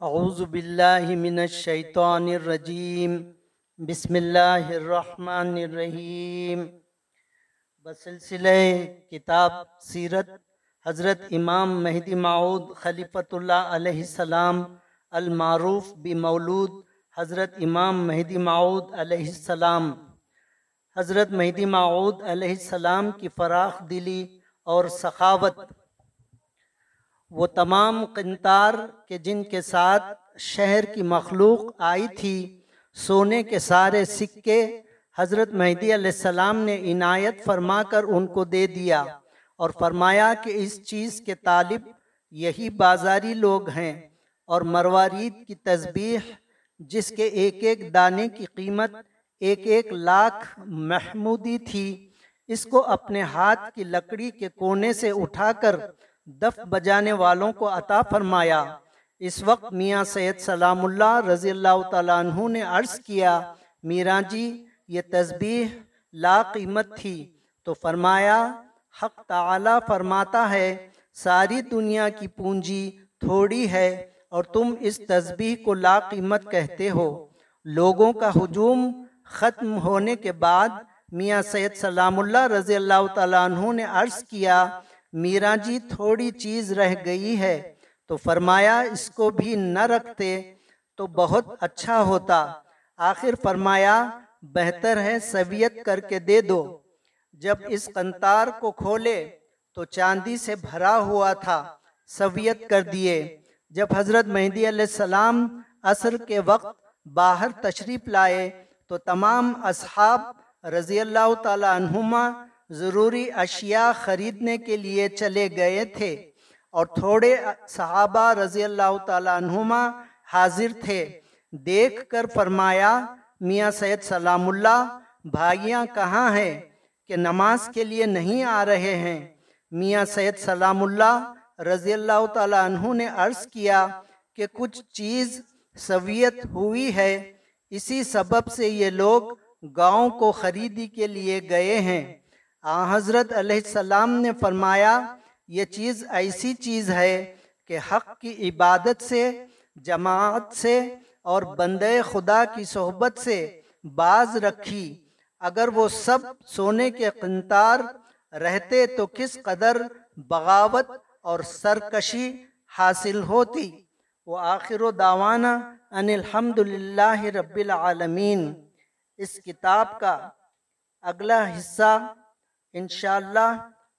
اعوذ باللہ من الشیطان الرجیم، بسم اللہ الرحمن الرحیم۔ بسلسلہ کتاب سیرت حضرت امام مہدی معود خلیفۃ اللہ علیہ السلام المعروف بمولود حضرت امام مہدی معود علیہ السلام۔ حضرت مہدی معود علیہ السلام کی فراخ دلی اور سخاوت وہ تمام قنتار کے جن کے ساتھ شہر کی مخلوق آئی تھی، سونے کے سارے سکے، حضرت مہدی علیہ السلام نے عنایت فرما کر ان کو دے دیا اور فرمایا کہ اس چیز کے طالب یہی بازاری لوگ ہیں اور مروارید کی تسبیح جس کے ایک ایک دانے کی قیمت ایک ایک لاکھ محمودی تھی، اس کو اپنے ہاتھ کی لکڑی کے کونے سے اٹھا کر دف بجانے والوں کو عطا فرمایا۔ اس وقت میاں سید سلام اللہ رضی اللہ تعالیٰ عنہ نے عرض کیا، میرا جی یہ تسبیح لا قیمت تھی۔ تو فرمایا، حق تعالی فرماتا ہے، ساری دنیا کی پونجی تھوڑی ہے اور تم اس تسبیح کو لا قیمت کہتے ہو۔ لوگوں کا ہجوم ختم ہونے کے بعد میاں سید سلام اللہ رضی اللہ تعالیٰ عنہ نے عرض کیا میرا جی تھوڑی چیز رہ گئی ہے تو فرمایا اس کو بھی نہ رکھتے تو بہت اچھا ہوتا۔ آخر فرمایا، بہتر ہے سویت کر کے دے دو۔ جب اس قنتار کو کھولے تو چاندی سے بھرا ہوا تھا، سویت کر دیے۔ جب حضرت مہدی علیہ السلام عصر کے وقت باہر تشریف لائے تو تمام اصحاب رضی اللہ تعالی عنہما ضروری اشیاء خریدنے کے لیے چلے گئے تھے اور تھوڑے صحابہ رضی اللہ تعالیٰ عنہما حاضر تھے۔ دیکھ کر فرمایا، میاں سید سلام اللہ، بھائیاں کہاں ہیں کہ نماز کے لیے نہیں آ رہے ہیں؟ میاں سید سلام اللہ رضی اللہ تعالیٰ عنہ نے عرض کیا کہ کچھ چیز سویت ہوئی ہے، اسی سبب سے یہ لوگ گاؤں کو خریدی کے لیے گئے ہیں۔ حضرت علیہ السلام نے فرمایا، یہ چیز ایسی چیز ہے کہ حق کی عبادت سے، جماعت سے اور بندے خدا کی صحبت سے باز رکھی۔ اگر وہ سب سونے کے قنتار رہتے تو کس قدر بغاوت اور سرکشی حاصل ہوتی۔ وہ آخر و داوانہ ان الحمد للہ رب العالمین۔ اس کتاب کا اگلا حصہ انشاءاللہ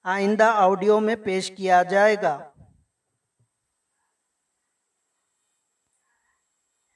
آئندہ آڈیو میں پیش کیا جائے گا۔